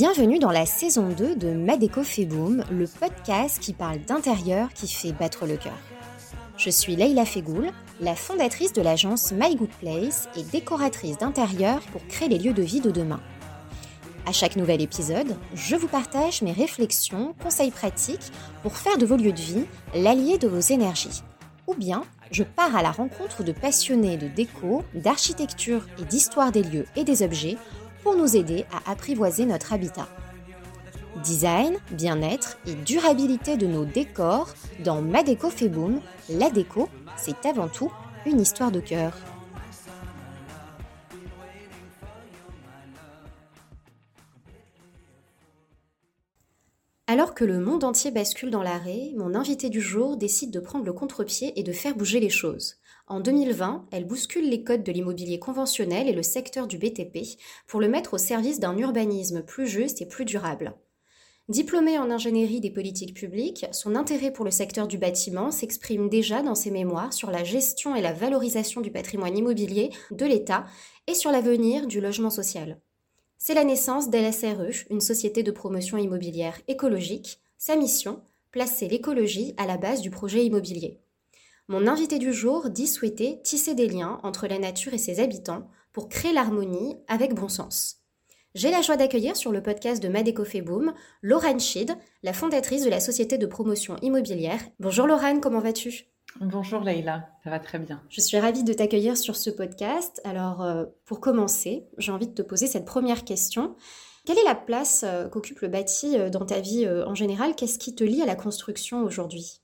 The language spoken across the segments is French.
Bienvenue dans la saison 2 de Madeco fait boom, le podcast qui parle d'intérieur qui fait battre le cœur. Je suis Leila Fegoul, la fondatrice de l'agence My Good Place et décoratrice d'intérieur pour créer les lieux de vie de demain. À chaque nouvel épisode, je vous partage mes réflexions, conseils pratiques pour faire de vos lieux de vie l'allié de vos énergies. Ou bien, je pars à la rencontre de passionnés de déco, d'architecture et d'histoire des lieux et des objets pour nous aider à apprivoiser notre habitat. Design, bien-être et durabilité de nos décors dans Ma Déco fait la déco, c'est avant tout une histoire de cœur. Alors que le monde entier bascule dans l'arrêt, mon invité du jour décide de prendre le contre-pied et de faire bouger les choses. En 2020, elle bouscule les codes de l'immobilier conventionnel et le secteur du BTP pour le mettre au service d'un urbanisme plus juste et plus durable. Diplômée en ingénierie des politiques publiques, son intérêt pour le secteur du bâtiment s'exprime déjà dans ses mémoires sur la gestion et la valorisation du patrimoine immobilier de l'État et sur l'avenir du logement social. C'est la naissance d'LSRE, une société de promotion immobilière écologique. Sa mission, placer l'écologie à la base du projet immobilier. Mon invité du jour dit souhaiter tisser des liens entre la nature et ses habitants pour créer l'harmonie avec bon sens. J'ai la joie d'accueillir sur le podcast de Madeco Boom Laurent Schied, la fondatrice de la société de promotion immobilière. Bonjour Laurent, comment vas-tu? Bonjour Leïla, ça va très bien. Je suis ravie de t'accueillir sur ce podcast. Alors, euh, pour commencer, j'ai envie de te poser cette première question. Quelle est la place euh, qu'occupe le bâti euh, dans ta vie en général? Qu'est-ce qui te lie à la construction aujourd'hui?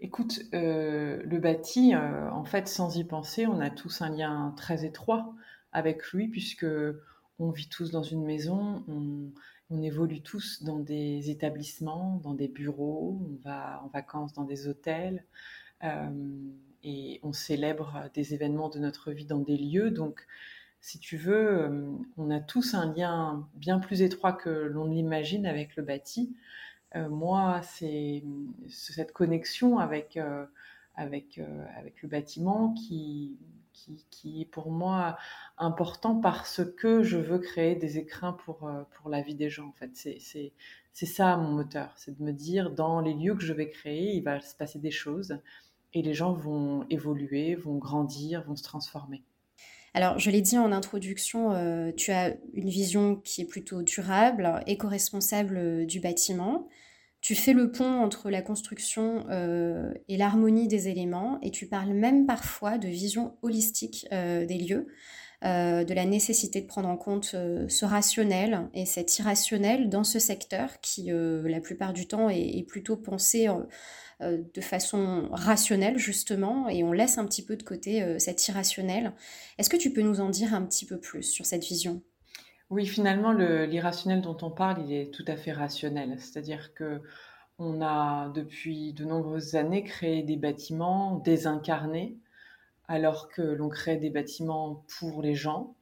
Écoute, le bâti, en fait, sans y penser, on a tous un lien très étroit avec lui puisque on vit tous dans une maison, on, évolue tous dans des établissements, dans des bureaux, on va en vacances dans des hôtels euh, et on célèbre des événements de notre vie dans des lieux. Donc, si tu veux, euh, on a tous un lien bien plus étroit que l'on l'imagine avec le bâti. Euh, moi, c'est cette connexion avec, avec, avec le bâtiment qui, qui, est pour moi important parce que je veux créer des écrins pour, euh, pour la vie des gens. En fait, c'est ça mon moteur, c'est de me dire dans les lieux que je vais créer, il va se passer des choses et les gens vont évoluer, vont grandir, vont se transformer. Alors, je l'ai dit en introduction, euh, tu as une vision qui est plutôt durable, éco-responsable euh, du bâtiment. Tu fais le pont entre la construction euh, et l'harmonie des éléments et tu parles même parfois de vision holistique des lieux, de la nécessité de prendre en compte ce rationnel et cet irrationnel dans ce secteur qui, la plupart du temps, est, plutôt pensé de façon rationnelle justement et on laisse un petit peu de côté cet irrationnel. Est-ce que tu peux nous en dire un petit peu plus sur cette vision? Oui, finalement, l'irrationnel dont on parle, il est tout à fait rationnel. C'est-à-dire que on a, depuis de nombreuses années, créé des bâtiments désincarnés, alors que l'on crée des bâtiments pour les gens,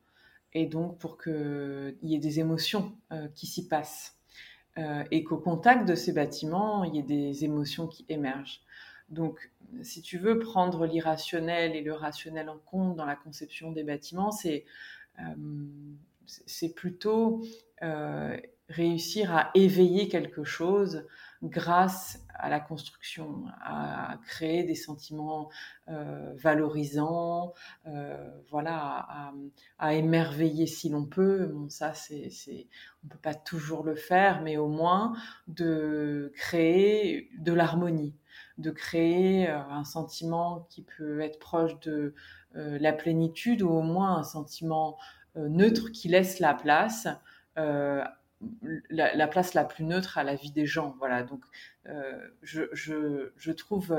et donc pour qu'il y ait des émotions euh, qui s'y passent. Euh, et qu'au contact de ces bâtiments, il y ait des émotions qui émergent. Donc, si tu veux prendre l'irrationnel et le rationnel en compte dans la conception des bâtiments, c'est euh, plutôt euh, réussir à éveiller quelque chose grâce à la construction, à créer des sentiments euh, valorisants, euh, voilà, à, émerveiller si l'on peut. Bon, ça, c'est, on peut pas toujours le faire, mais au moins de créer de l'harmonie, de créer un sentiment qui peut être proche de la plénitude ou au moins un sentiment euh, neutre qui laisse la place, euh, la, place la plus neutre à la vie des gens. Voilà, donc euh, je, je, je, trouve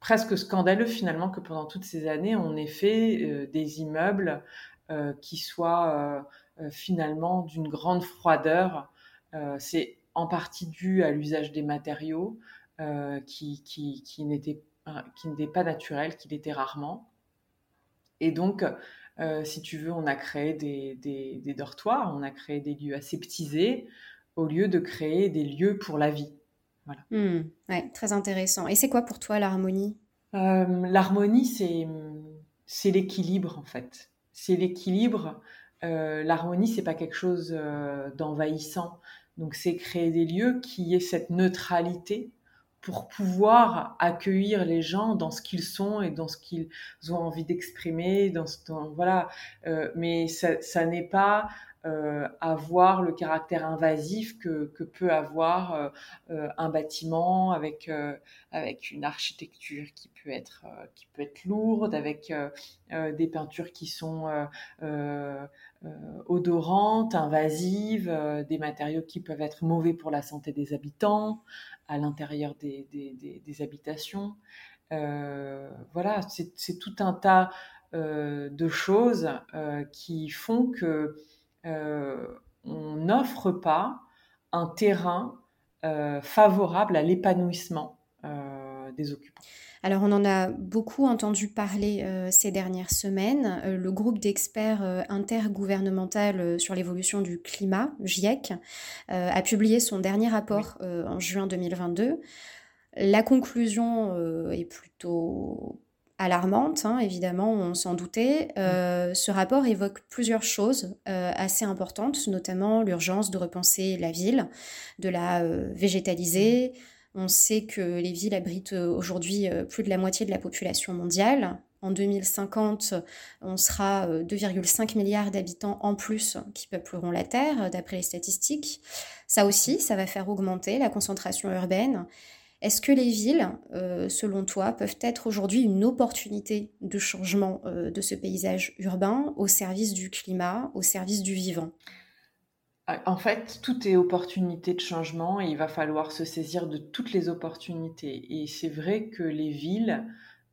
presque scandaleux finalement que pendant toutes ces années, on ait fait des immeubles qui soient finalement d'une grande froideur. C'est en partie dû à l'usage des matériaux qui, qui, qui n'étaient pas naturels, qui l'étaient rarement. Et donc, euh, si tu veux, on a créé des, dortoirs, on a créé des lieux aseptisés au lieu de créer des lieux pour la vie. Voilà. Hmm, très intéressant. Et c'est quoi pour toi l'harmonie? Euh, L'harmonie, c'est, l'équilibre en fait. C'est l'équilibre l'harmonie, c'est pas quelque chose d'envahissant. Donc, c'est créer des lieux qui aient cette neutralité pour pouvoir accueillir les gens dans ce qu'ils sont et dans ce qu'ils ont envie d'exprimer, dans, ce, voilà. Euh, mais ça, ça n'est pas avoir le caractère invasif que, peut avoir euh, euh un bâtiment avec euh, avec une architecture qui peut être qui peut être lourde, avec des peintures qui sont odorantes, invasives, des matériaux qui peuvent être mauvais pour la santé des habitants, à l'intérieur des, habitations. Euh, voilà, c'est tout un tas euh, de choses euh, qui font que on n'offre pas un terrain favorable à l'épanouissement des occupants. Alors on en a beaucoup entendu parler euh, ces dernières semaines. Euh, le groupe d'experts euh, intergouvernemental sur l'évolution du climat, GIEC, a publié son dernier rapport en juin 2022. La conclusion est plutôt alarmante, hein, évidemment, on s'en doutait. ce rapport évoque plusieurs choses assez importantes, notamment l'urgence de repenser la ville, de la végétaliser, on sait que les villes abritent euh, aujourd'hui euh, plus de la moitié de la population mondiale. En 2050, on sera 2,5 euh, milliards d'habitants en plus qui peupleront la Terre, d'après les statistiques. Ça aussi, ça va faire augmenter la concentration urbaine. Est-ce que les villes, selon toi, peuvent être aujourd'hui une opportunité de changement de ce paysage urbain au service du climat, au service du vivant? En fait, tout est opportunité de changement et il va falloir se saisir de toutes les opportunités. Et c'est vrai que les villes,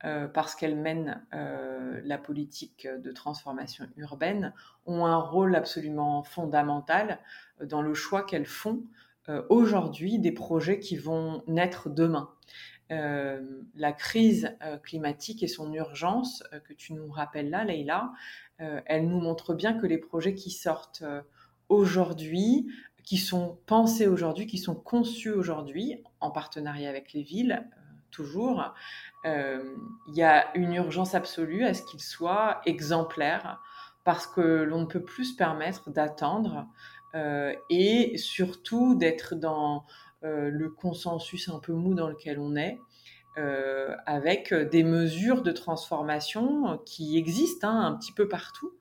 euh, parce qu'elles mènent euh, la politique de transformation urbaine, ont un rôle absolument fondamental dans le choix qu'elles font euh, aujourd'hui des projets qui vont naître demain. la crise climatique et son urgence que tu nous rappelles là, Leïla, elle nous montre bien que les projets qui sortent aujourd'hui, qui sont pensés aujourd'hui, qui sont conçus aujourd'hui, en partenariat avec les villes, euh, toujours, euh, il y a une urgence absolue à ce qu'ils soient exemplaires, parce que l'on ne peut plus se permettre d'attendre euh, et surtout d'être dans le consensus un peu mou dans lequel on est. avec des mesures de transformation qui existent hein, un petit peu partout,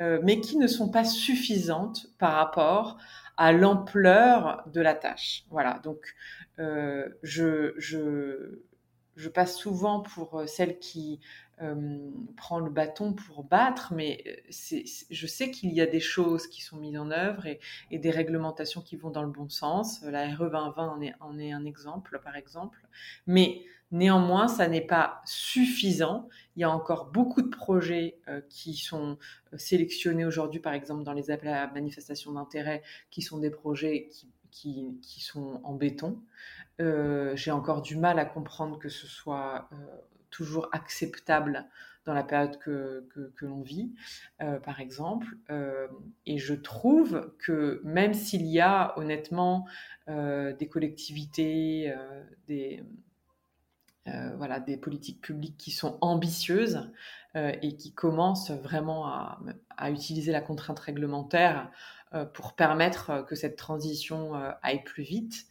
euh, mais qui ne sont pas suffisantes par rapport à l'ampleur de la tâche. Voilà, donc euh, je, je, je, passe souvent pour celle qui euh, prend le bâton pour battre, mais c'est, je sais qu'il y a des choses qui sont mises en œuvre et, des réglementations qui vont dans le bon sens. La RE 2020 en est, en est un exemple, par exemple. Mais Néanmoins, ça n'est pas suffisant. Il y a encore beaucoup de projets euh, qui sont euh, sélectionnés aujourd'hui, par exemple dans les appels à manifestation d'intérêt, qui sont des projets qui, qui, sont en béton. Euh, j'ai encore du mal à comprendre que ce soit toujours acceptable dans la période que, que, l'on vit, par exemple. et je trouve que même s'il y a honnêtement des collectivités, des euh, voilà, des politiques publiques qui sont ambitieuses euh, et qui commencent vraiment à, utiliser la contrainte réglementaire euh, pour permettre que cette transition aille plus vite.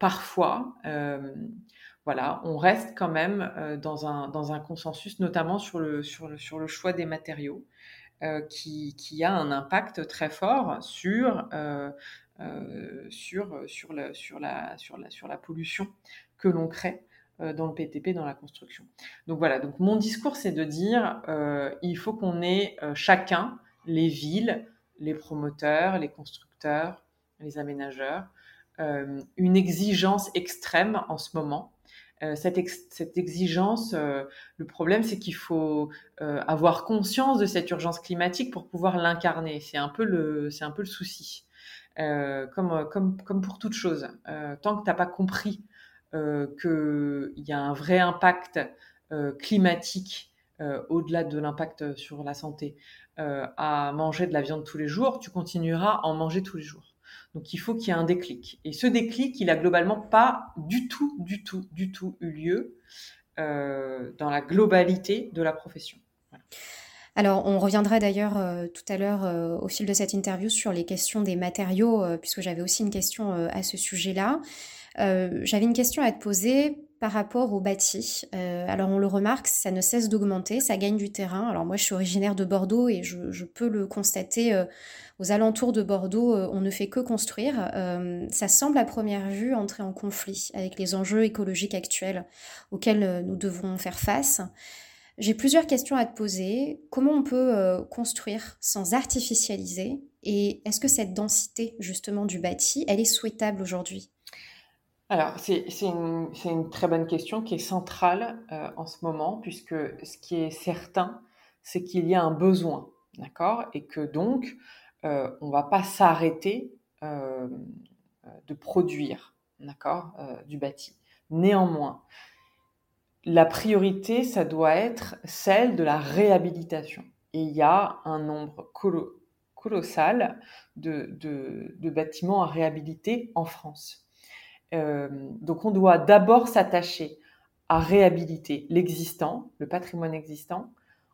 parfois, voilà, on reste quand même dans, un, dans un consensus, notamment sur le, choix des matériaux, qui, qui, a un impact très fort sur, sur, la, sur, la, pollution que l'on crée. Euh, dans le PTP, dans la construction. Donc voilà, donc mon discours, c'est de dire, euh, il faut qu'on ait euh, chacun, les villes, les promoteurs, les constructeurs, les aménageurs, une exigence extrême en ce moment. Cette, cette, exigence, le problème, c'est qu'il faut avoir conscience de cette urgence climatique pour pouvoir l'incarner. C'est un peu le, souci. comme, pour toute chose, tant que tu n'as pas compris euh, qu'il y a un vrai impact euh, climatique euh, au-delà de l'impact sur la santé à manger de la viande tous les jours, tu continueras à en manger tous les jours. Donc il faut qu'il y ait un déclic. Et ce déclic, il a globalement pas du tout, du tout, du tout eu lieu dans la globalité de la profession. Alors, on reviendra d'ailleurs euh, tout à l'heure euh, au fil de cette interview sur les questions des matériaux, euh, puisque j'avais aussi une question à ce sujet-là. J'avais une question à te poser par rapport au bâti. alors, on le remarque, ça ne cesse d'augmenter, ça gagne du terrain. Alors, moi, je suis originaire de Bordeaux et je, peux le constater aux alentours de Bordeaux, on ne fait que construire. ça semble à première vue entrer en conflit avec les enjeux écologiques actuels auxquels nous devons faire face. J'ai plusieurs questions à te poser. Comment on peut euh, construire sans artificialiser? Et est-ce que cette densité justement du bâti, elle est souhaitable aujourd'hui? Alors, c'est une, très bonne question qui est centrale euh, en ce moment, puisque ce qui est certain, c'est qu'il y a un besoin, d'accord? Et que donc, euh, on ne va pas s'arrêter de produire, d'accord, du bâti. Néanmoins, la priorité, ça doit être celle de la réhabilitation. Et il y a un nombre colossal de, bâtiments à réhabiliter en France. Euh, donc on doit d'abord s'attacher à réhabiliter l'existant, le patrimoine existant,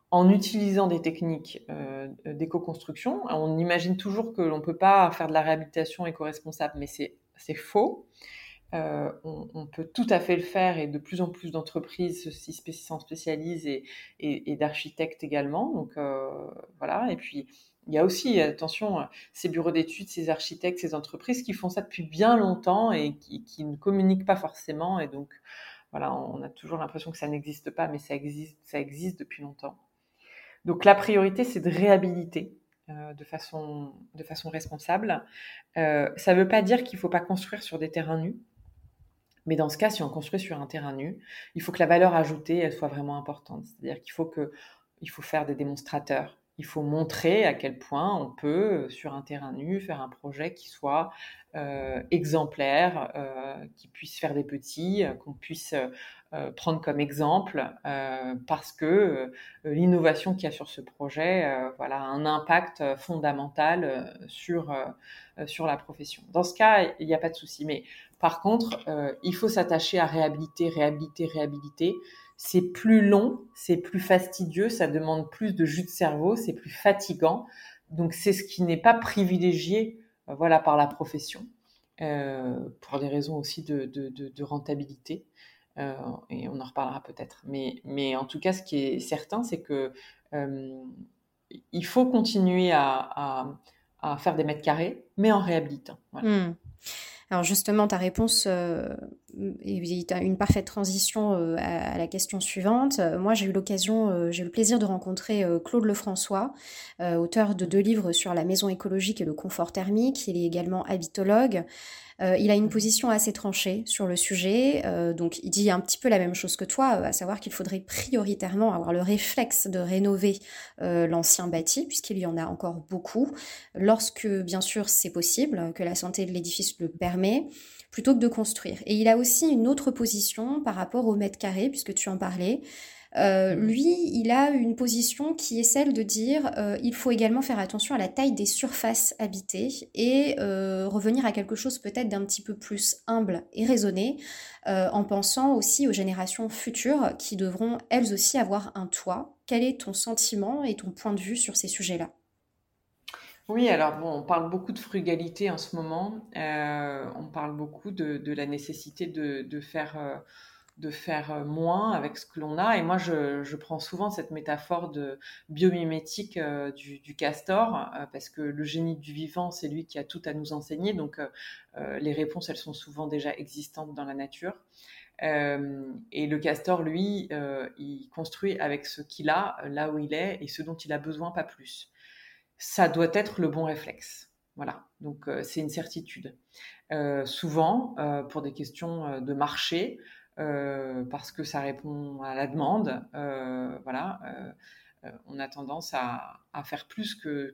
en utilisant des techniques euh, d'éco-construction. On imagine toujours que l'on ne peut pas faire de la réhabilitation éco-responsable, mais c'est faux. Euh, on, peut tout à fait le faire et de plus en plus d'entreprises s'en spécialisent et, d'architectes également. Donc euh, voilà. Et puis il y a aussi, attention, ces bureaux d'études, ces architectes, ces entreprises qui font ça depuis bien longtemps et qui, ne communiquent pas forcément. Et donc voilà, on a toujours l'impression que ça n'existe pas, mais ça existe, ça existe depuis longtemps. Donc la priorité, c'est de réhabiliter euh, de façon responsable. ça ne veut pas dire qu'il ne faut pas construire sur des terrains nus. Mais dans ce cas, si on construit sur un terrain nu, il faut que la valeur ajoutée, soit vraiment importante. C'est-à-dire qu'il faut que, faut faire des démonstrateurs. Il faut montrer à quel point on peut, sur un terrain nu, faire un projet qui soit euh, exemplaire, euh, qui puisse faire des petits, euh, qu'on puisse prendre comme exemple, parce que l'innovation qu'il y a sur ce projet, a un impact fondamental sur sur la profession. Dans ce cas, il n'y a pas de souci. Mais par contre, il faut s'attacher à réhabiliter, réhabiliter, réhabiliter c'est plus long, c'est plus fastidieux, ça demande plus de jus de cerveau, c'est plus fatigant. Donc c'est ce qui n'est pas privilégié euh, voilà, par la profession, euh, pour des raisons aussi de, rentabilité. Euh, et on en reparlera peut-être. Mais, mais en tout cas, ce qui est certain, c'est que il faut continuer à, faire des mètres carrés, mais en réhabilitant. Hmm. Alors justement, ta réponse euh, une parfaite transition euh, à, la question suivante. Euh, moi, j'ai eu l'occasion, j'ai eu le plaisir de rencontrer Claude Lefrançois, auteur de deux livres sur la maison écologique et le confort thermique. Il est également habitologue. Euh, il a une position assez tranchée sur le sujet, euh, donc il dit un petit peu la même chose que toi, euh, à savoir qu'il faudrait prioritairement avoir le réflexe de rénover l'ancien bâti, puisqu'il y en a encore beaucoup, lorsque bien sûr c'est possible, que la santé de l'édifice le permet plutôt que de construire. Et il a aussi une autre position par rapport au mètre carré, puisque tu en parlais. Euh, lui, il a une position qui est celle de dire euh, il faut également faire attention à la taille des surfaces habitées et euh, revenir à quelque chose peut-être d'un petit peu plus humble et raisonné, en pensant aussi aux générations futures qui devront elles aussi avoir un toit. Quel est ton sentiment et ton point de vue sur ces sujets-là? Oui, alors bon, on parle beaucoup de frugalité en ce moment. on parle beaucoup de, la nécessité de faire de faire euh, moins avec ce que l'on a. Et moi, je, prends souvent cette métaphore de biomimétique euh, du, castor, euh, parce que le génie du vivant, c'est lui qui a tout à nous enseigner. Donc, les réponses, elles sont souvent déjà existantes dans la nature. et le castor, lui, il construit avec ce qu'il a, là où il est, et ce dont il a besoin, pas plus. Ça doit être le bon réflexe. Voilà, donc c'est une certitude. souvent, pour des questions de marché, euh, parce que ça répond à la demande. Euh, voilà, euh, on a tendance à, faire plus que,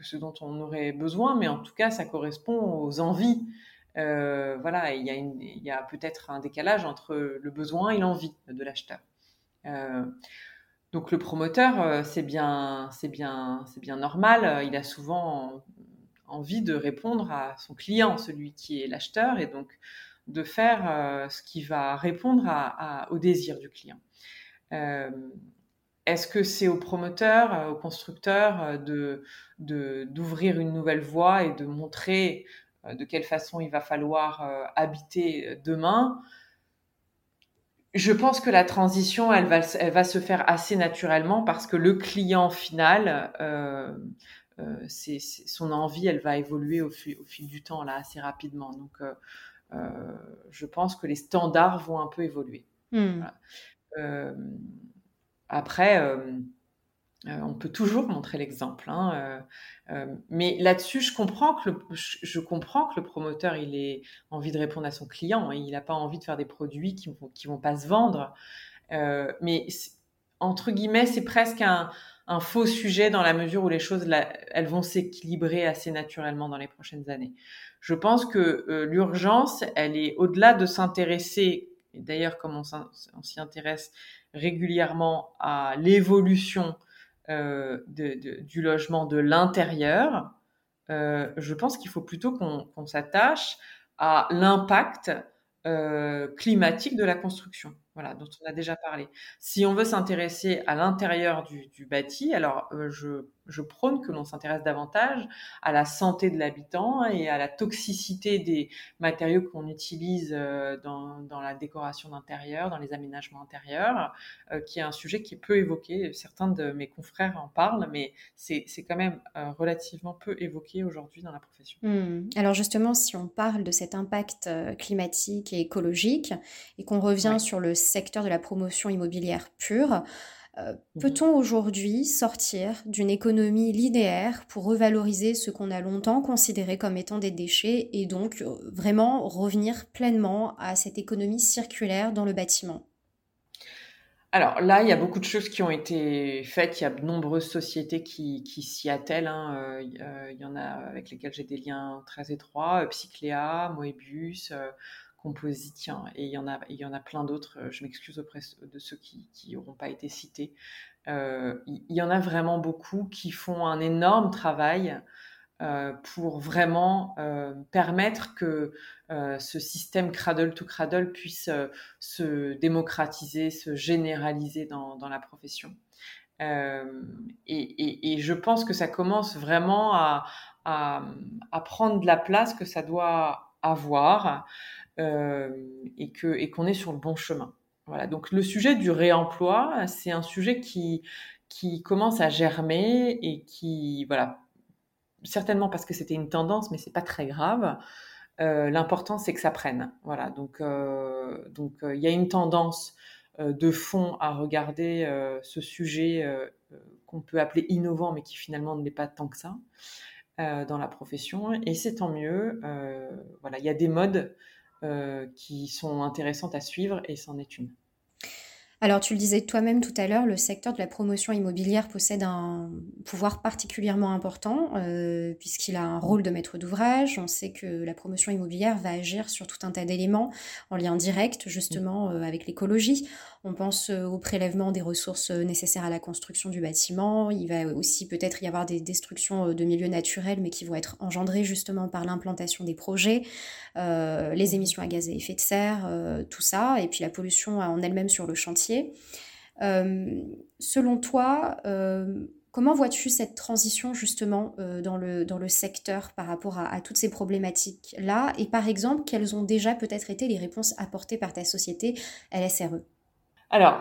ce, dont on aurait besoin, mais en tout cas, ça correspond aux envies. voilà, il y a, peut-être un décalage entre le besoin et l'envie de l'acheteur. Donc le promoteur, c'est bien, c'est bien, c'est bien normal. Il a souvent envie de répondre à son client, celui qui est l'acheteur, et donc de faire euh, ce qui va répondre au désir du client. Euh, est-ce que c'est aux promoteurs, aux constructeurs de d'ouvrir une nouvelle voie et de montrer de quelle façon il va falloir habiter demain? Je pense que la transition, elle va, elle va se faire assez naturellement parce que le client final, euh, euh, c'est, son envie, elle va évoluer au, au, fil du temps là assez rapidement. Donc, euh, euh je pense que les standards vont un peu évoluer. Hmm. Voilà. Euh, après euh, on peut toujours montrer l'exemple, hein, euh, euh, mais là-dessus, je comprends que le, je, comprends que le promoteur il ait envie de répondre à son client. Hein, il n'a pas envie de faire des produits qui vont qui vont pas se vendre. mais entre guillemets, c'est presque un, un, faux sujet dans la mesure où les choses elles vont s'équilibrer assez naturellement dans les prochaines années. Je pense que l'urgence, elle est au-delà de s'intéresser. D'ailleurs, comme on s'y intéresse régulièrement à l'évolution euh, de, du logement de l'intérieur, euh, je pense qu'il faut plutôt qu'on s'attache à l'impact euh, climatique de la construction voilà, dont on a déjà parlé. Si on veut s'intéresser à l'intérieur du, du, bâti, alors euh, je, je, prône que l'on s'intéresse davantage à la santé de l'habitant et à la toxicité des matériaux qu'on utilise euh, dans, dans, la décoration d'intérieur, dans les aménagements intérieurs, euh, qui est un sujet qui est peu évoqué. Certains de mes confrères en parlent, mais c'est quand même relativement peu évoqué aujourd'hui dans la profession. Mmh. Alors justement, si on parle de cet impact climatique et écologique et qu'on revient sur le secteur de la promotion immobilière pure. Euh, mmh peut-on aujourd'hui sortir d'une économie linéaire pour revaloriser ce qu'on a longtemps considéré comme étant des déchets et donc euh, vraiment revenir pleinement à cette économie circulaire dans le bâtiment? Alors là, il y a beaucoup de choses qui ont été faites. Il y a de nombreuses sociétés qui, s'y attellent. Hein. Euh, il y en a avec lesquelles j'ai des liens très étroits. Psycléa, Moebius, compositien et il y en a, il y en a plein d'autres. Euh, je m'excuse auprès de ceux qui n'auront pas été cités. Euh, il y en a vraiment beaucoup qui font un énorme travail euh, pour vraiment permettre que ce système cradle to cradle puisse se démocratiser, se généraliser dans, dans la profession. Et, et, je pense que ça commence vraiment à, à, prendre la place que ça doit avoir. Euh, et que et qu'on est sur le bon chemin. Voilà. Donc le sujet du réemploi, c'est un sujet qui qui commence à germer et qui voilà certainement parce que c'était une tendance, mais c'est pas très grave. Euh, L'important c'est que ça prenne. Voilà. Donc euh, donc il y a une tendance de fond à regarder ce sujet qu'on peut appeler innovant, mais qui finalement ne l'est pas tant que ça dans la profession. Et c'est tant mieux. voilà, il y a des modes euh, qui sont intéressantes à suivre et c'en est une. Alors, tu le disais toi-même tout à l'heure, le secteur de la promotion immobilière possède un pouvoir particulièrement important euh, puisqu'il a un rôle de maître d'ouvrage. On sait que la promotion immobilière va agir sur tout un tas d'éléments en lien direct justement euh, avec l'écologie. On pense euh, au prélèvement des ressources nécessaires à la construction du bâtiment. Il va aussi peut-être y avoir des destructions de milieux naturels mais qui vont être engendrées justement par l'implantation des projets, les émissions à gaz à effet de serre, tout ça, et puis la pollution en elle-même sur le chantier euh, selon toi, euh, comment vois-tu cette transition justement euh, dans, le, dans le secteur par rapport à, toutes ces problématiques-là? Et par exemple, quelles ont déjà peut-être été les réponses apportées par ta société LSRE Alors,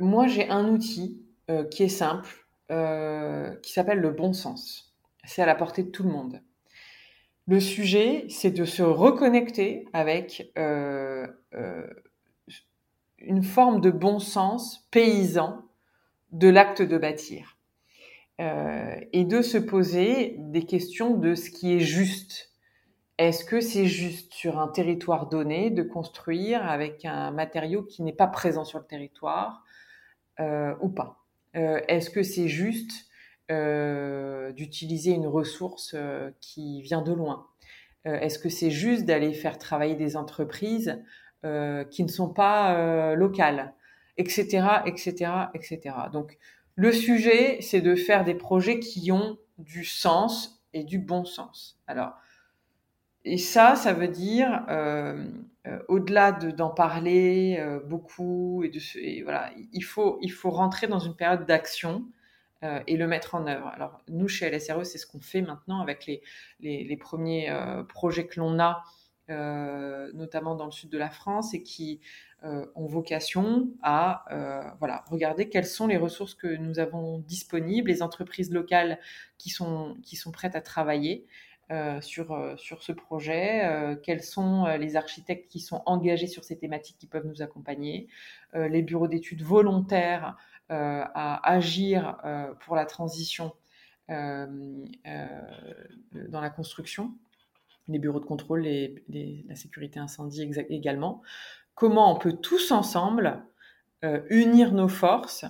moi j'ai un outil qui est simple, qui s'appelle le bon sens. C'est à la portée de tout le monde. Le sujet, c'est de se reconnecter avec une forme de bon sens paysan de l'acte de bâtir. Euh, et de se poser des questions de ce qui est juste. Est-ce que c'est juste sur un territoire donné de construire avec un matériau qui n'est pas présent sur le territoire euh, ou pas? Euh, Est-ce que c'est juste d'utiliser une ressource qui vient de loin? Est-ce que c'est juste d'aller faire travailler des entreprises qui ne sont pas euh, locales, etc., etc., etc. Donc, le sujet, c'est de faire des projets qui ont du sens et du bon sens. Alors, et ça, ça veut dire, au-delà d'en parler beaucoup, voilà, il faut, il faut rentrer dans une période d'action et le mettre en œuvre. Alors, nous, chez LSRE, c'est ce qu'on fait maintenant avec les, les premiers projets que l'on a, notamment dans le sud de la France, et qui euh, ont vocation à euh, voilà, regarder quelles sont les ressources que nous avons disponibles, les entreprises locales qui sont, prêtes à travailler euh, sur ce projet, quels sont les architectes qui sont engagés sur ces thématiques qui peuvent nous accompagner, les bureaux d'études volontaires à agir pour la transition dans la construction les bureaux de contrôle, les, la sécurité incendie également. Comment on peut tous ensemble euh, unir nos forces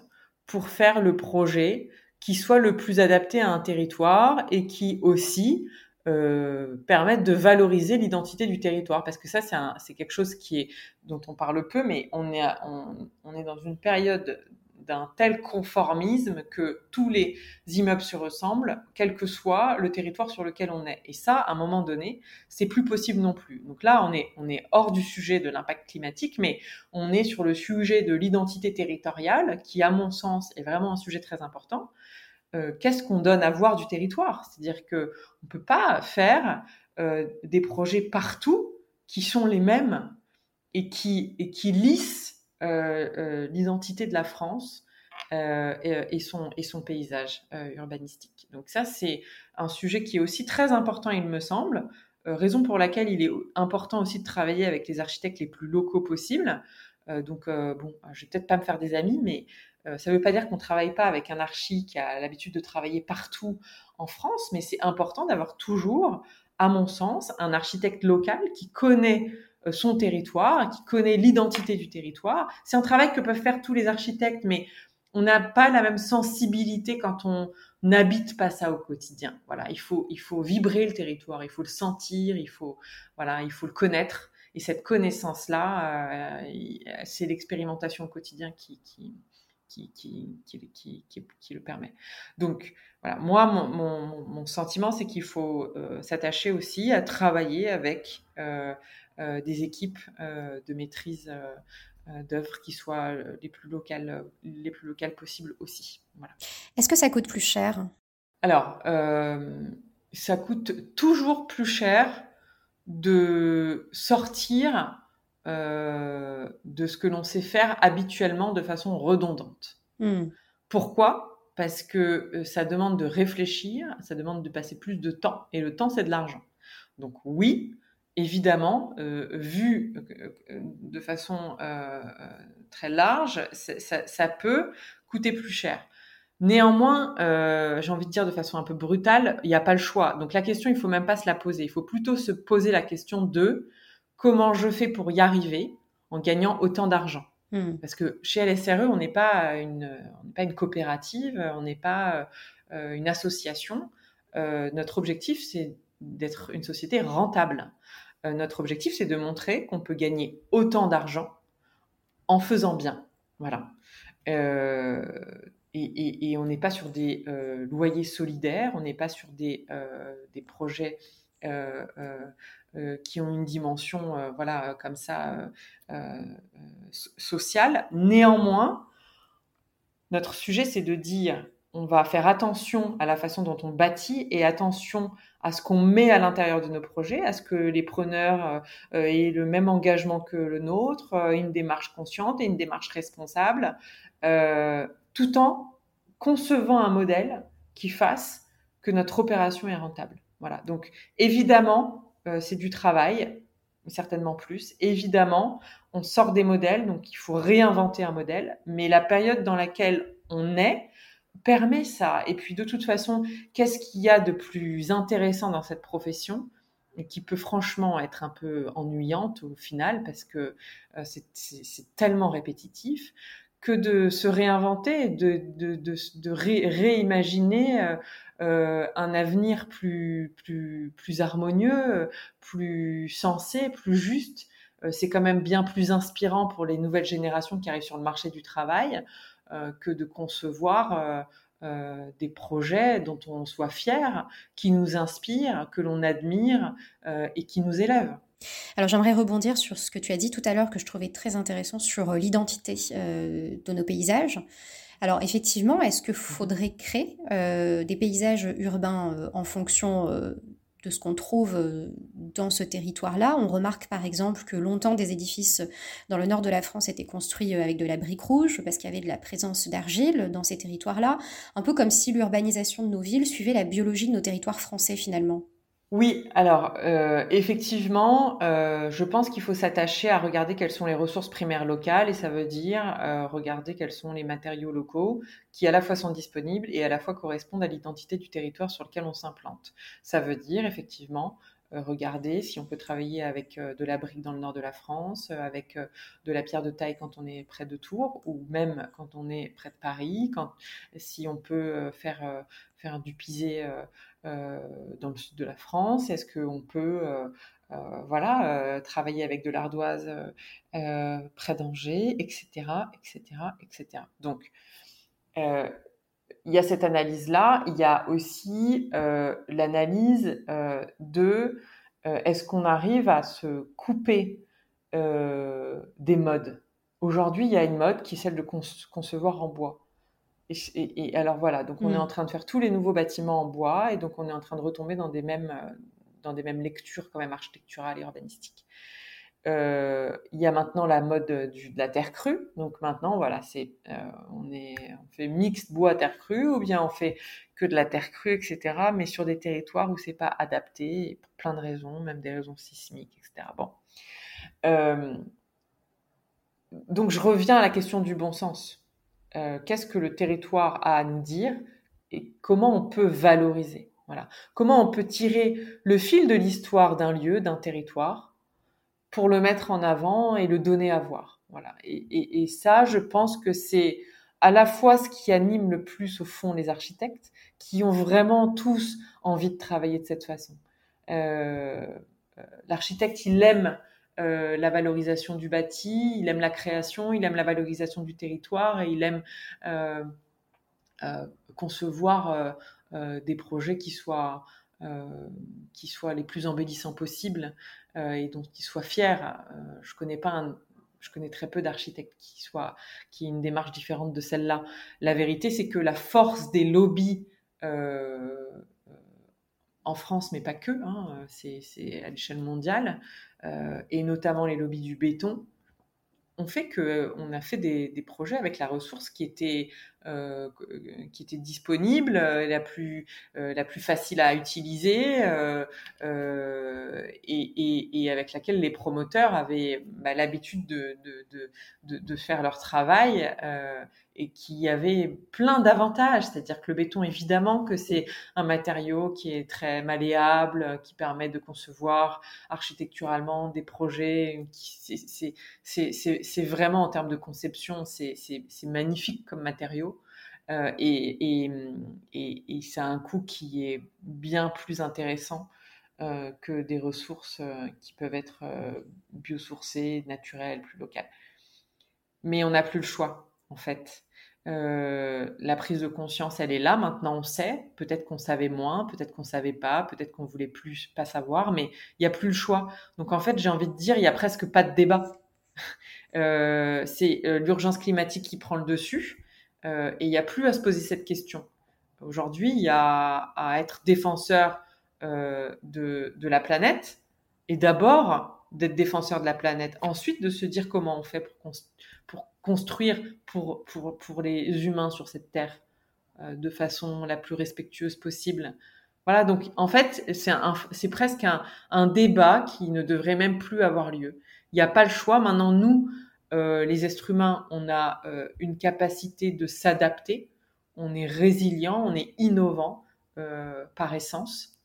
pour faire le projet qui soit le plus adapté à un territoire et qui aussi euh, permette de valoriser l'identité du territoire. Parce que ça c'est quelque chose qui est dont on parle peu mais on est on est dans une période d'un tel conformisme que tous les immeubles se ressemblent, quel que soit le territoire sur lequel on est. Et ça, à un moment donné, c'est plus possible non plus. Donc là, on est, on est hors du sujet de l'impact climatique, mais on est sur le sujet de l'identité territoriale, qui, à mon sens, est vraiment un sujet très important. Euh, qu'est-ce qu'on donne à voir du territoire? C'est-à-dire que on peut pas faire euh, des projets partout qui sont les mêmes et qui, et qui lissent l'identité de la France euh, et, son, et son paysage urbanistique. Donc ça, c'est un sujet qui est aussi très important, il me semble, raison pour laquelle il est important aussi de travailler avec les architectes les plus locaux possibles. donc, bon, je vais peut-être pas me faire des amis, mais ça ne veut pas dire qu'on ne travaille pas avec un archi qui a l'habitude de travailler partout en France, mais c'est important d'avoir toujours, à mon sens, un architecte local qui connaît euh, son territoire, qui connaît l'identité du territoire. C'est un travail que peuvent faire tous les architectes, mais on n'a pas la même sensibilité quand on n'habite pas ça au quotidien. Voilà, il faut, il faut vibrer le territoire, il faut le sentir, il faut, voilà, il faut le connaître. Et cette connaissance-là, euh, c'est l'expérimentation au quotidien qui, qui, qui, qui, qui, le permet. Donc, voilà, moi, mon, mon, sentiment, c'est qu'il faut euh, s'attacher aussi à travailler avec euh, des équipes euh, de maîtrise euh, d'œuvres qui soient les plus locales, les plus locales possibles aussi. Voilà. Est-ce que ça coûte plus cher? Alors, ça coûte toujours plus cher de sortir de ce que l'on sait faire habituellement de façon redondante. Hmm. Pourquoi? Parce que ça demande de réfléchir, ça demande de passer plus de temps, et le temps, c'est de l'argent. Donc oui, évidemment, euh, vu euh, de façon euh, très large, ça, peut coûter plus cher. Néanmoins, j'ai envie de dire de façon un peu brutale, il n'y a pas le choix. Donc la question, il faut même pas se la poser. Il faut plutôt se poser la question de comment je fais pour y arriver en gagnant autant d'argent. Hmm. Parce que chez LSRE, on n'est pas une, pas une coopérative, on n'est pas une association. notre objectif, c'est d'être une société rentable. Euh, notre objectif, c'est de montrer qu'on peut gagner autant d'argent en faisant bien. Voilà. Euh, et, on n'est pas sur des euh, loyers solidaires, on n'est pas sur des, des projets qui ont une dimension, voilà, comme ça, sociale. Néanmoins, notre sujet, c'est de dire on va faire attention à la façon dont on bâtit et attention à ce qu'on met à l'intérieur de nos projets, à ce que les preneurs euh, aient le même engagement que le nôtre, euh, une démarche consciente et une démarche responsable, euh, tout en concevant un modèle qui fasse que notre opération est rentable. Voilà. Donc évidemment, c'est du travail, certainement plus. Évidemment, on sort des modèles, donc il faut réinventer un modèle. Mais la période dans laquelle on est, permet ça. Et puis de toute façon, qu'est-ce qu'il y a de plus intéressant dans cette profession et qui peut franchement être un peu ennuyante au final parce que euh, c'est tellement répétitif que de se réinventer, de, de, de, réimaginer euh, euh, un avenir plus, plus, plus harmonieux, plus sensé, plus juste. c'est quand même bien plus inspirant pour les nouvelles générations qui arrivent sur le marché du travail. Euh, que de concevoir euh, des projets dont on soit fier, qui nous inspirent, que l'on admire et qui nous élèvent. Alors j'aimerais rebondir sur ce que tu as dit tout à l'heure que je trouvais très intéressant sur l'identité de nos paysages. Alors effectivement, est-ce qu'il faudrait créer des paysages urbains en fonction de ce qu'on trouve euh, dans ce territoire-là. On remarque par exemple que longtemps des édifices dans le nord de la France étaient construits euh, avec de la brique rouge parce qu'il y avait de la présence d'argile dans ces territoires-là, un peu comme si l'urbanisation de nos villes suivait la biologie de nos territoires français finalement. Oui, alors euh, effectivement, euh, je pense qu'il faut s'attacher à regarder quelles sont les ressources primaires locales et ça veut dire euh, regarder quels sont les matériaux locaux qui à la fois sont disponibles et à la fois correspondent à l'identité du territoire sur lequel on s'implante. Ça veut dire effectivement regarder si on peut travailler avec de la brique dans le nord de la France, avec de la pierre de taille quand on est près de Tours, ou même quand on est près de Paris, si on peut faire, du pisé euh, dans le sud de la France Est-ce qu'on peut euh, euh, travailler avec de l'ardoise près d'Angers, etc., etc., etc. Donc, il y a cette analyse-là. Il y a aussi l'analyse de est-ce qu'on arrive à se couper des modes? Aujourd'hui, il y a une mode qui est celle de concevoir en bois. Et, alors voilà, donc on est mm. en train de faire tous les nouveaux bâtiments en bois et donc on est en train de retomber dans des mêmes, euh, dans des mêmes lectures quand même architecturales et urbanistiques. Euh, il y a maintenant la mode de la terre crue. Donc maintenant, voilà, c'est euh, on, fait mixte bois terre crue ou bien on fait que de la terre crue, etc. Mais sur des territoires où c'est pas adapté pour plein de raisons, même des raisons sismiques, etc. Bon. donc je reviens à la question du bon sens. Euh, qu'est-ce que le territoire a à nous dire et comment on peut valoriser? Voilà. Comment on peut tirer le fil de l'histoire d'un lieu, d'un territoire, pour le mettre en avant et le donner à voir. Voilà. Et, ça, je pense que c'est à la fois ce qui anime le plus au fond les architectes, qui ont vraiment tous envie de travailler de cette façon. Euh, euh, l'architecte, il aime euh, la valorisation du bâti, il aime la création, il aime la valorisation du territoire et il aime concevoir des projets qui soient les plus embellissants possibles et dont il soit fier. je connais pas je connais très peu d'architectes qui soient qui aient une démarche différente de celle-là. La vérité, c'est que la force des lobbies en France, mais pas que, hein, c'est à l'échelle mondiale, euh, et notamment les lobbies du béton, ont fait qu'on a fait des, projets avec la ressource qui était qui était disponible, la plus, la plus facile à utiliser et, avec laquelle les promoteurs avaient bah, l'habitude de, de, de, de, faire leur travail et qui avait plein d'avantages. C'est-à-dire que le béton, évidemment, que c'est un matériau qui est très malléable, qui permet de concevoir architecturalement des projets. C'est vraiment en termes de conception, c'est magnifique comme matériau. Euh, et, et, c'est un coût qui est bien plus intéressant euh, que des ressources euh, qui peuvent être biosourcées, naturelles, plus locales. Mais on n'a plus le choix, en fait. La prise de conscience, elle est là. Maintenant, on sait. Peut-être qu'on savait moins, peut-être qu'on savait pas, peut-être qu'on voulait plus pas savoir, mais il n'y a plus le choix. Donc, en fait, j'ai envie de dire, il n'y a presque pas de débat. c'est l'urgence climatique qui prend le dessus. Euh, et il n'y a plus à se poser cette question. Aujourd'hui, il y a à être défenseur euh, de, de, la planète et d'abord d'être défenseur de la planète, ensuite de se dire comment on fait pour, pour construire pour, pour, pour, les humains sur cette terre euh, de façon la plus respectueuse possible. Voilà, donc en fait, c'est presque un, un, débat qui ne devrait même plus avoir lieu. Il n'y a pas le choix. Maintenant, nous, euh, les êtres humains, on a euh, une capacité de s'adapter, on est résilient, on est innovant par essence.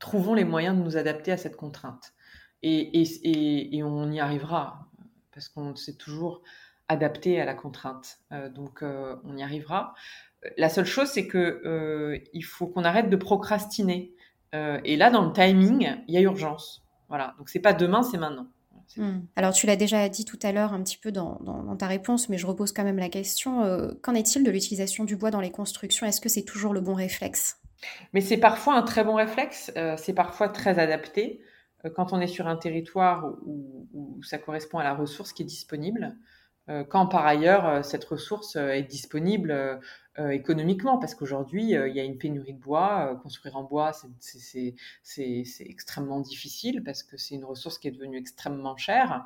Trouvons les moyens de nous adapter à cette contrainte. Et, on y arrivera, parce qu'on s'est toujours adapté à la contrainte. donc on y arrivera. La seule chose, c'est que il faut qu'on arrête de procrastiner. et là, dans le timing, il y a urgence. Voilà. Donc c'est pas demain, c'est maintenant Hmm. Alors tu l'as déjà dit tout à l'heure un petit peu dans, ta réponse, mais je repose quand même la question. Euh, qu'en est-il de l'utilisation du bois dans les constructions? Est-ce que c'est toujours le bon réflexe? Mais c'est parfois un très bon réflexe, euh, c'est parfois très adapté quand on est sur un territoire où, ça correspond à la ressource qui est disponible. quand par ailleurs cette ressource est disponible euh, économiquement, parce qu'aujourd'hui, euh, il y a une pénurie de bois. Euh, construire en bois, c'est extrêmement difficile parce que c'est une ressource qui est devenue extrêmement chère.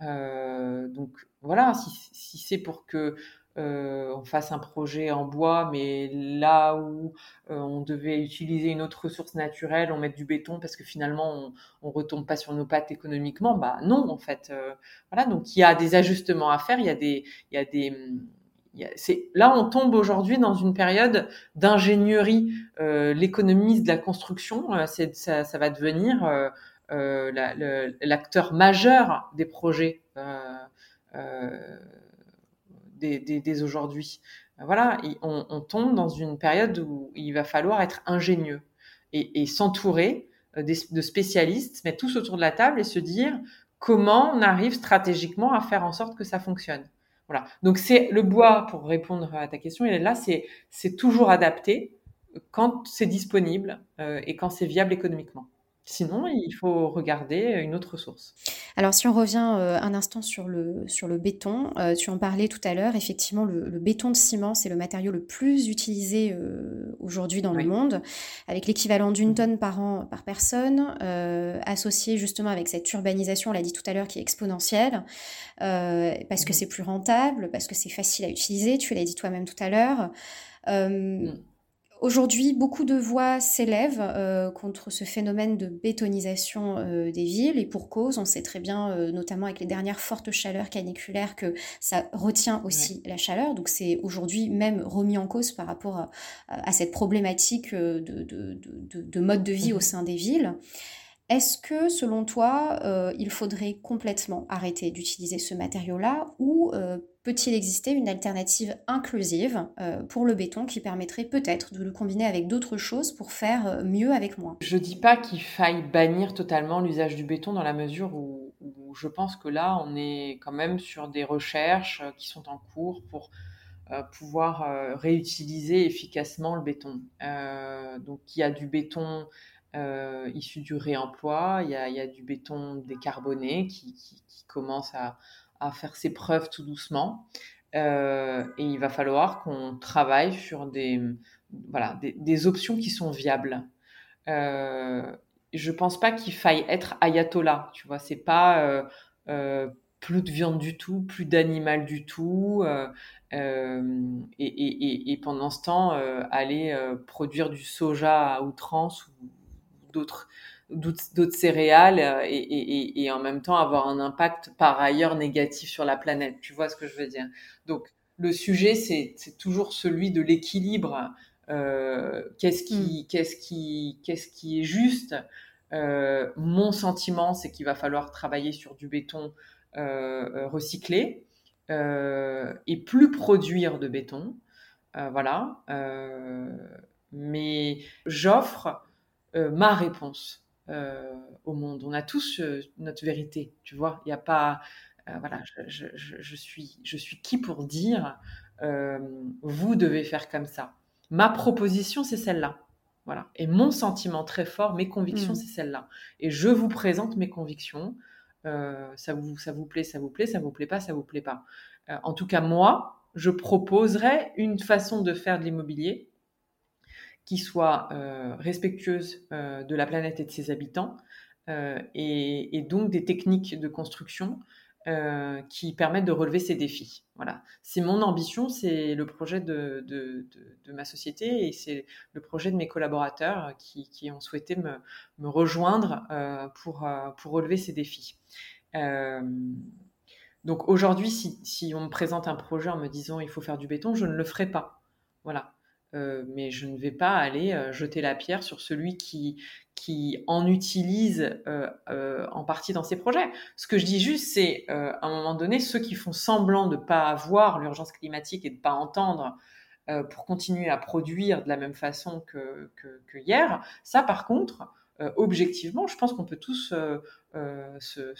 donc voilà, si c'est pour que on fasse un projet en bois, mais là où on devait utiliser une autre ressource naturelle, on met du béton parce que finalement on, on retombe pas sur nos pattes économiquement, bah non en fait. voilà, donc il y a des ajustements à faire, il y a des, il y a des, là, on tombe aujourd'hui dans une période d'ingénierie. Euh, l'économie de la construction, euh, ça, ça, va devenir euh, euh l'acteur majeur des projets dès, aujourd'hui. Voilà, on, on, tombe dans une période où il va falloir être ingénieux et, et s'entourer de spécialistes, mettre tous autour de la table et se dire comment on arrive stratégiquement à faire en sorte que ça fonctionne. Voilà. Donc c'est le bois pour répondre à ta question. Et là, c'est c'est toujours adapté quand c'est disponible euh, et quand c'est viable économiquement. Sinon, il faut regarder une autre source. Alors, si on revient euh, un instant sur le, sur le béton, euh, tu en parlais tout à l'heure, effectivement, le, béton de ciment, c'est le matériau le plus utilisé euh, aujourd'hui dans le monde, avec l'équivalent d'une mmh. tonne par an par personne, associé justement avec cette urbanisation, on l'a dit tout à l'heure, qui est exponentielle, parce que mmh. c'est plus rentable, parce que c'est facile à utiliser, tu l'as dit toi-même tout à l'heure. Mmh. Aujourd'hui, beaucoup de voix s'élèvent euh, contre ce phénomène de bétonisation euh, des villes et pour cause, on sait très bien, euh, notamment avec les dernières fortes chaleurs caniculaires, que ça retient aussi la chaleur. Donc c'est aujourd'hui même remis en cause par rapport à, cette problématique de, de, mode de vie au mmh. sein des villes. Est-ce que, selon toi, euh, il faudrait complètement arrêter d'utiliser ce matériau-là ou euh, peut-il exister une alternative inclusive euh, pour le béton qui permettrait peut-être de le combiner avec d'autres choses pour faire mieux avec moins? Je ne dis pas qu'il faille bannir totalement l'usage du béton dans la mesure où, je pense que là, on est quand même sur des recherches qui sont en cours pour pouvoir réutiliser efficacement le béton. donc, il y a du béton euh, issu du réemploi. Il y, a, du béton décarboné qui, commence à, faire ses preuves tout doucement. Euh, et il va falloir qu'on travaille sur des, voilà, des, options qui sont viables. Euh, je pense pas qu'il faille être ayatollah. Tu vois, c'est pas euh, euh, plus de viande du tout, plus d'animal du tout, et, pendant ce temps aller produire du soja à outrance ou d'autres d'autres céréales euh, et, et, en même temps avoir un impact par ailleurs négatif sur la planète. Tu vois ce que je veux dire? Donc le sujet, c'est toujours celui de l'équilibre. Euh, qu'est-ce qui, mm. qu'est-ce qui, qu'est-ce qui est juste? Euh, Mon sentiment, c'est qu'il va falloir travailler sur du béton euh, recyclé et plus produire de béton. Voilà. mais j'offre ma réponse euh, au monde. On a tous euh, notre vérité, tu vois. Il n'y a pas, voilà, je, je, je, suis, je suis qui pour dire vous devez faire comme ça. Ma proposition, c'est celle-là. Voilà. Et mon sentiment très fort, mes convictions, mmh. c'est celle-là. Et je vous présente mes convictions. Euh, ça, vous, ça vous plaît, ça vous plaît, ça vous plaît pas, ça vous plaît pas. Euh, en tout cas, moi, je proposerais une façon de faire de l'immobilier qui soit euh, respectueuse euh, de la planète et de ses habitants, euh, et, donc des techniques de construction qui permettent de relever ces défis. Voilà, c'est mon ambition, c'est le projet de, de, ma société et c'est le projet de mes collaborateurs qui, qui ont souhaité me, rejoindre pour, pour relever ces défis. donc aujourd'hui, si, si on me présente un projet en me disant il faut faire du béton, je ne le ferai pas. Voilà, euh, mais je ne vais pas aller euh, jeter la pierre sur celui qui, qui en utilise euh, en partie dans ses projets. Ce que je dis juste, c'est à un moment donné, ceux qui font semblant de ne pas avoir l'urgence climatique et de ne pas entendre pour continuer à produire de la même façon que, hier, ça par contre, objectivement, je pense qu'on peut tous se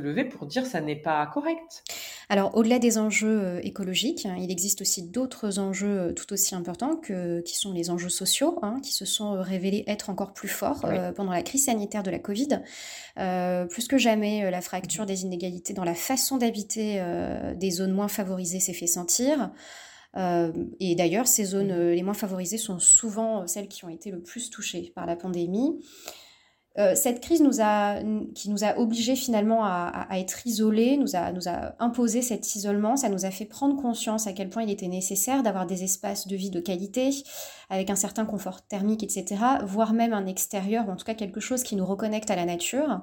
lever pour dire ça n'est pas correct. Alors, au-delà des enjeux euh, écologiques, hein, il existe aussi d'autres enjeux euh, tout aussi importants que, qui sont les enjeux sociaux, hein, qui se sont euh, révélés être encore plus forts pendant la crise sanitaire de la Covid. plus que jamais, la fracture des inégalités dans la façon d'habiter des zones moins favorisées s'est fait sentir. et d'ailleurs, ces zones les moins favorisées sont souvent celles qui ont été le plus touchées par la pandémie. Euh, cette crise nous a, qui nous a obligés finalement à, être isolés, nous a, nous a imposé cet isolement, ça nous a fait prendre conscience à quel point il était nécessaire d'avoir des espaces de vie de qualité, avec un certain confort thermique, etc., voire même un extérieur, ou en tout cas quelque chose qui nous reconnecte à la nature.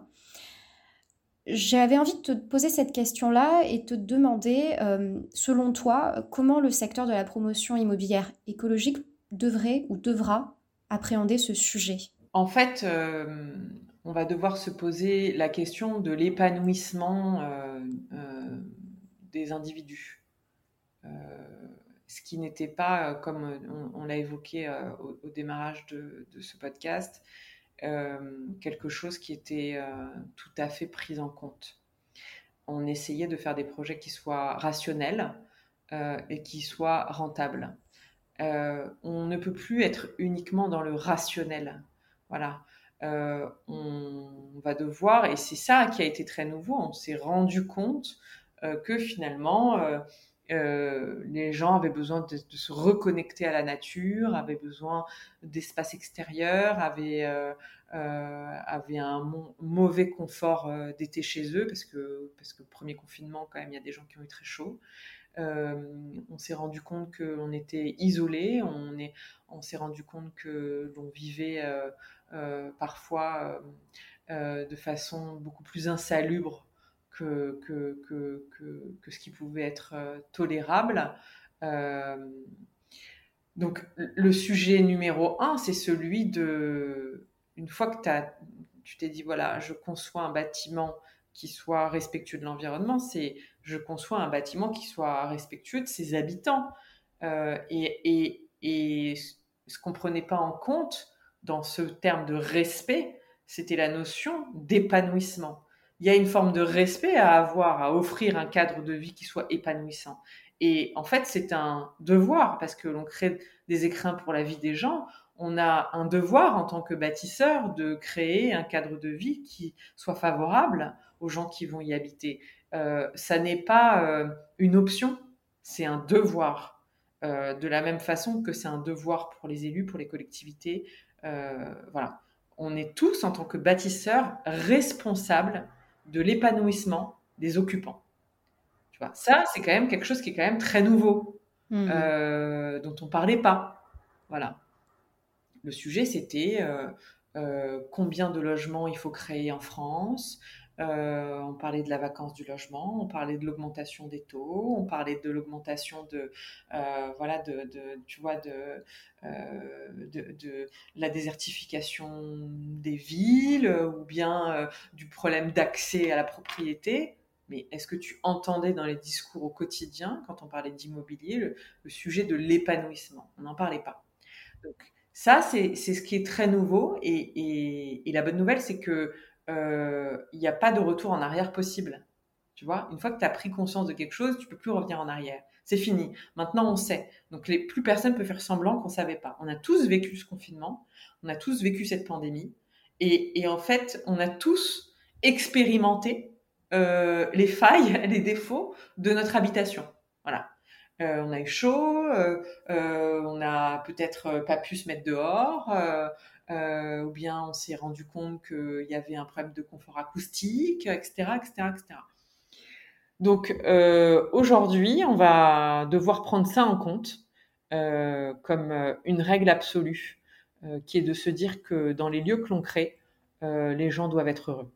J'avais envie de te poser cette question-là et te demander, euh, selon toi, comment le secteur de la promotion immobilière écologique devrait ou devra appréhender ce sujet? En fait, euh, on va devoir se poser la question de l'épanouissement euh, euh, des individus. ce qui n'était pas, comme on, l'a évoqué au, démarrage de, ce podcast, quelque chose qui était tout à fait pris en compte. On essayait de faire des projets qui soient rationnels et qui soient rentables. on ne peut plus être uniquement dans le rationnel. Voilà. Euh, on va devoir, et c'est ça qui a été très nouveau, on s'est rendu compte euh, que finalement, euh, les gens avaient besoin de, se reconnecter à la nature, avaient besoin d'espace extérieur, avaient, avaient un mauvais confort d'été chez eux, parce que, parce que premier confinement, quand même, il y a des gens qui ont eu très chaud. On s'est rendu compte qu'on était isolé, on, est, on s'est rendu compte que l'on vivait euh, parfois euh, euh, de façon beaucoup plus insalubre que, ce qui pouvait être tolérable. donc le sujet numéro un, c'est celui de, une fois que tu t'es dit, voilà, je conçois un bâtiment qui soit respectueux de l'environnement, c'est je conçois un bâtiment qui soit respectueux de ses habitants. et, et, et, ce qu'on prenait pas en compte, dans ce terme de respect, c'était la notion d'épanouissement. Il y a une forme de respect à avoir, à offrir un cadre de vie qui soit épanouissant. Et en fait, c'est un devoir, parce que l'on crée des écrins pour la vie des gens, on a un devoir en tant que bâtisseur de créer un cadre de vie qui soit favorable aux gens qui vont y habiter. Euh, ça n'est pas euh, une option, c'est un devoir. Euh, de la même façon que c'est un devoir pour les élus, pour les collectivités, voilà. On est tous, en tant que bâtisseurs, responsables de l'épanouissement des occupants. Tu vois, ça, c'est quand même quelque chose qui est quand même très nouveau, mmh. euh, dont on parlait pas. Voilà. Le sujet, c'était euh, combien de logements il faut créer en France, euh, on parlait de la vacance du logement, on parlait de l'augmentation des taux, on parlait de l'augmentation de, euh, voilà, de, tu vois, euh, de, de, la désertification des villes ou bien du problème d'accès à la propriété. Mais est-ce que tu entendais dans les discours au quotidien, quand on parlait d'immobilier, le, sujet de l'épanouissement? On n'en parlait pas. Donc ça, c'est ce qui est très nouveau. et, et la bonne nouvelle, c'est que il n'y a pas de retour en arrière possible. Tu vois, une fois que tu as pris conscience de quelque chose, tu peux plus revenir en arrière. C'est fini. Maintenant, on sait. Donc, les, plus personne peut faire semblant qu'on savait pas. On a tous vécu ce confinement. On a tous vécu cette pandémie. Et, en fait, on a tous expérimenté euh, les failles, les défauts de notre habitation. Voilà. Euh, on a eu chaud, on n'a peut-être pas pu se mettre dehors, euh, ou bien on s'est rendu compte qu'il y avait un problème de confort acoustique, etc. etc., etc. Donc euh, aujourd'hui, on va devoir prendre ça en compte euh, comme une règle absolue, qui est de se dire que dans les lieux que l'on crée, les gens doivent être heureux.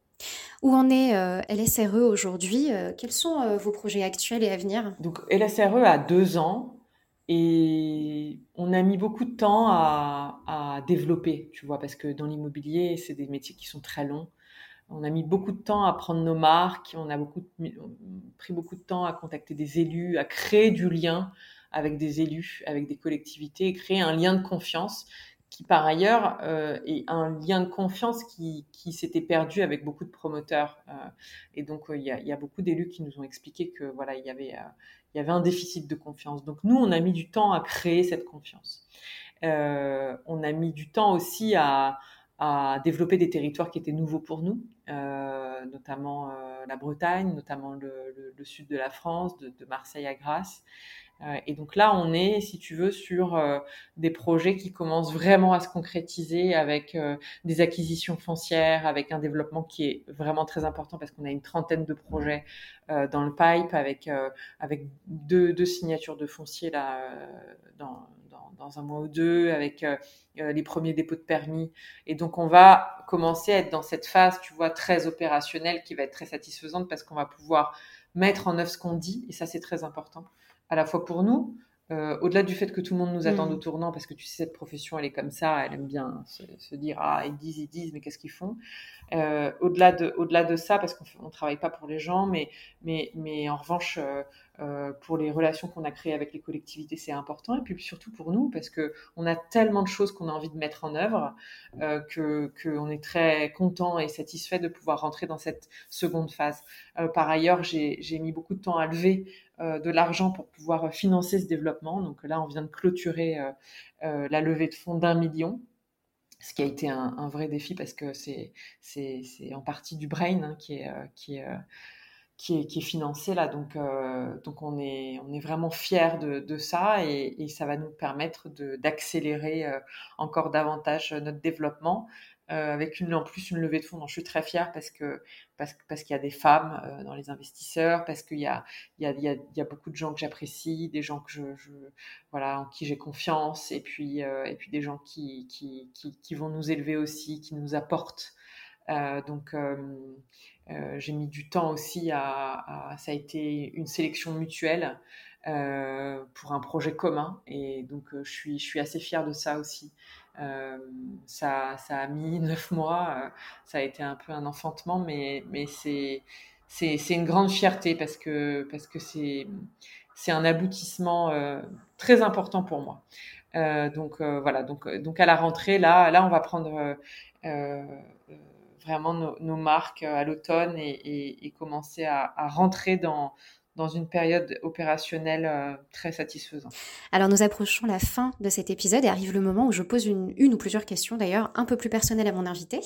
Où en est LSRE aujourd'hui Quels sont vos projets actuels et à venir? Donc LSRE a deux ans. Et on a mis beaucoup de temps à, développer, tu vois, parce que dans l'immobilier, c'est des métiers qui sont très longs. On a mis beaucoup de temps à prendre nos marques, on a beaucoup, pris beaucoup de temps à contacter des élus, à créer du lien avec des élus, avec des collectivités, créer un lien de confiance qui par ailleurs est un lien de confiance qui, qui s'était perdu avec beaucoup de promoteurs. et donc il y, a, y, a, beaucoup d'élus qui nous ont expliqué que voilà il y avait il y avait un déficit de confiance. Donc nous on a mis du temps à créer cette confiance. on a mis du temps aussi à, à développer des territoires qui étaient nouveaux pour nous, euh, notamment euh, la Bretagne, notamment le, le, le, sud de la France, de, de Marseille à Grasse. Euh, et donc là, on est, si tu veux, sur euh, des projets qui commencent vraiment à se concrétiser avec euh, des acquisitions foncières, avec un développement qui est vraiment très important parce qu'on a une trentaine de projets dans le pipe avec avec deux, deux signatures de fonciers là dans, dans, dans, un mois ou deux, avec les premiers dépôts de permis. Et donc, on va commencer à être dans cette phase, tu vois, très opérationnelle qui va être très satisfaisante parce qu'on va pouvoir mettre en œuvre ce qu'on dit. Et ça, c'est très important à la fois pour nous, euh, au-delà du fait que tout le monde nous attend mmh. au tournant, parce que tu sais, cette profession, elle est comme ça, elle aime bien se, dire, ah, ils disent, ils disent, mais qu'est-ce qu'ils font? Euh, Au-delà de, au de ça, parce qu'on ne travaille pas pour les gens, mais, mais, mais en revanche, euh, euh, pour les relations qu'on a créées avec les collectivités, c'est important, et puis surtout pour nous, parce que on a tellement de choses qu'on a envie de mettre en œuvre, euh, que qu'on est très content et satisfait de pouvoir rentrer dans cette seconde phase. Euh, par ailleurs, j'ai mis beaucoup de temps à lever de l'argent pour pouvoir financer ce développement. Donc là, on vient de clôturer la levée de fonds d'un million ce qui a été un, un vrai défi parce que c'est en partie du brain hein, qui, est, qui, est, qui, est, qui financé là. Donc, donc on, est, on est vraiment fiers de, de ça et, ça va nous permettre d'accélérer encore davantage notre développement. Euh, avec en plus une levée de fonds dont je suis très fière parce que parce, parce qu'il y a des femmes euh, dans les investisseurs, parce qu'il y a, y, a, y, a, beaucoup de gens que j'apprécie, des gens que je, voilà, en qui j'ai confiance, et puis, euh, et puis des gens qui, qui, qui, vont nous élever aussi, qui nous apportent. Euh, donc j'ai mis du temps aussi à, ça a été une sélection mutuelle pour un projet commun, et donc je suis je suis assez fière de ça aussi. Euh, ça, ça, a mis neuf mois, euh, ça a été un peu un enfantement, mais, mais c'est, c'est, une grande fierté parce que, parce que c'est, un aboutissement euh, très important pour moi. Euh, donc euh, voilà, donc, donc à la rentrée, là, là on va prendre vraiment nos, nos, marques à l'automne et, et, et, commencer à, à rentrer dans, dans une période opérationnelle euh, très satisfaisante. Alors nous approchons la fin de cet épisode et arrive le moment où je pose une, une ou plusieurs questions d'ailleurs un peu plus personnelles à mon invité.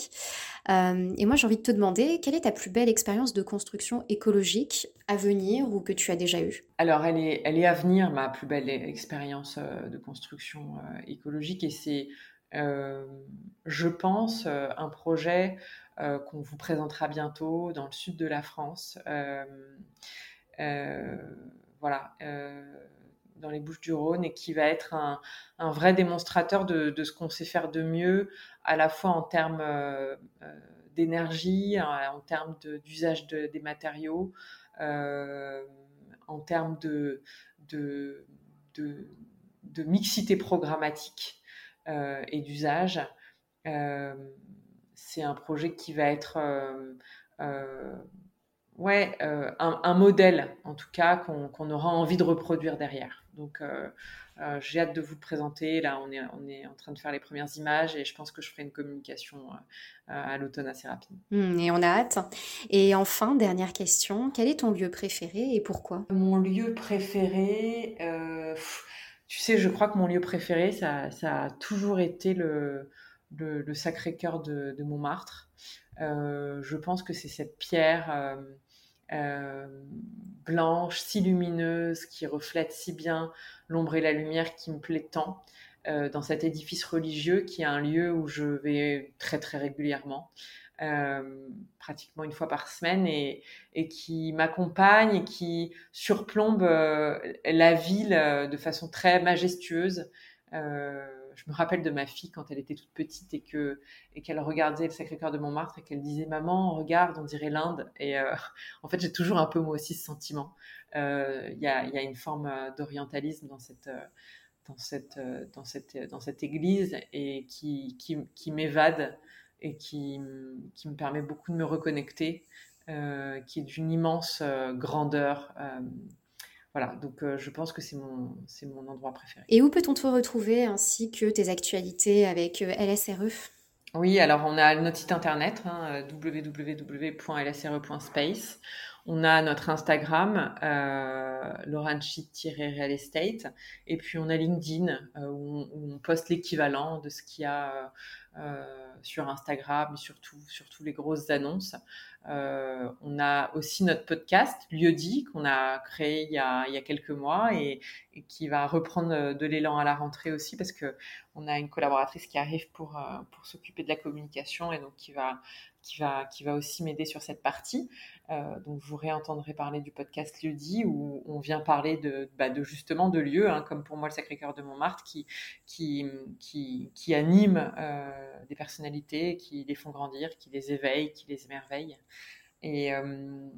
Euh, et moi j'ai envie de te demander quelle est ta plus belle expérience de construction écologique à venir ou que tu as déjà eue? Alors elle est, elle est à venir ma plus belle expérience euh, de construction euh, écologique et c'est euh, je pense un projet qu'on vous présentera bientôt dans le sud de la France. Euh, voilà, euh, dans les Bouches du Rhône et qui va être un, vrai démonstrateur de, ce qu'on sait faire de mieux, à la fois en termes euh, d'énergie, en termes d'usage de, des matériaux, euh, en termes de, mixité programmatique euh, et d'usage. Euh, c'est un projet qui va être ouais, euh, un, un, modèle, en tout cas, qu'on qu aura envie de reproduire derrière. Donc, euh, euh, j'ai hâte de vous le présenter. Là, on est, on est en train de faire les premières images et je pense que je ferai une communication euh, à l'automne assez rapide. Mmh, et on a hâte. Et enfin, dernière question, quel est ton lieu préféré et pourquoi? Mon lieu préféré, euh, tu sais, je crois que mon lieu préféré, ça, ça a toujours été le, le, Sacré-Cœur de, Montmartre. Euh, je pense que c'est cette pierre euh, euh, blanche, si lumineuse, qui reflète si bien l'ombre et la lumière qui me plaît tant dans cet édifice religieux qui est un lieu où je vais très très régulièrement. Pratiquement une fois par semaine et, qui m'accompagne et qui surplombe la ville de façon très majestueuse. Je me rappelle de ma fille quand elle était toute petite et que et qu'elle regardait le Sacré-Cœur de Montmartre et qu'elle disait maman regarde on dirait l'Inde. Et euh, en fait j'ai toujours un peu moi aussi ce sentiment. Il euh, y, a, y, a, une forme euh, d'orientalisme dans cette dans cette dans cette dans cette église et qui qui, qui m'évade et qui qui me permet beaucoup de me reconnecter qui est d'une immense grandeur voilà, donc je pense que c'est mon, c'est mon endroit préféré. Et où peut-on te retrouver ainsi que tes actualités avec LSRE oui, alors on a notre site internet hein, www.lsre.space. On a notre Instagram, euh, real estate et puis on a LinkedIn euh, où, on, poste l'équivalent de ce qu'il y a euh, sur Instagram, et surtout les grosses annonces. Euh, on a aussi notre podcast, Lieu dit, qu'on a créé il y a, il y a quelques mois et, qui va reprendre de l'élan à la rentrée aussi parce que on a une collaboratrice qui arrive pour, pour s'occuper de la communication et donc qui va, qui va, qui va aussi m'aider sur cette partie. Euh, donc vous réentendrez parler du podcast Lieu-dit où on vient parler de, bah, justement de lieux, hein, comme pour moi le Sacré-Cœur de Montmartre, qui, qui, animent euh, des personnalités, qui les font grandir, qui les éveillent, qui les émerveillent. Et euh,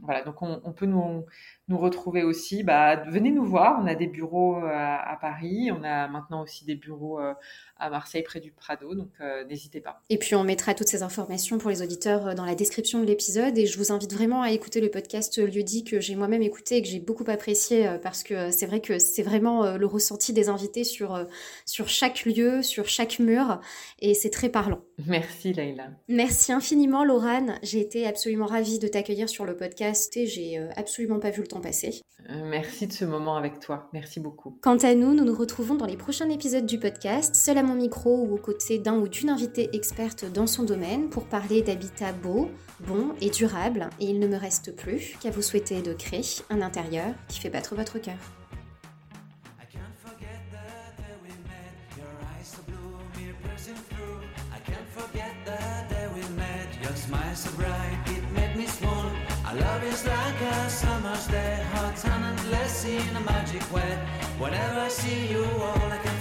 voilà, donc on, on peut nous, nous retrouver aussi, bah, venez nous voir. On a des bureaux euh, à, Paris, on a maintenant aussi des bureaux euh, à Marseille près du Prado, donc euh, n'hésitez pas. Et puis on mettra toutes ces informations pour les auditeurs dans la description de l'épisode et je vous invite vraiment à écouter le podcast Lieu-dit que j'ai moi-même écouté et que j'ai beaucoup apprécié parce que c'est vrai que c'est vraiment le ressenti des invités sur, sur chaque lieu, sur chaque mur et c'est très parlant. Merci Leïla. Merci infiniment Laurane, j'ai été absolument ravie de t'accueillir sur le podcast et j'ai absolument pas vu le temps passé. Euh, merci de ce moment avec toi. Merci beaucoup. Quant à nous, nous nous retrouvons dans les prochains épisodes du podcast, seul à mon micro ou aux côtés d'un ou d'une invitée experte dans son domaine pour parler d'habitat beau, bon et durable. Et il ne me reste plus qu'à vous souhaiter de créer un intérieur qui fait battre votre cœur. Love is like a summer's day, hot and endless in a magic way. Whenever I see you, all I can.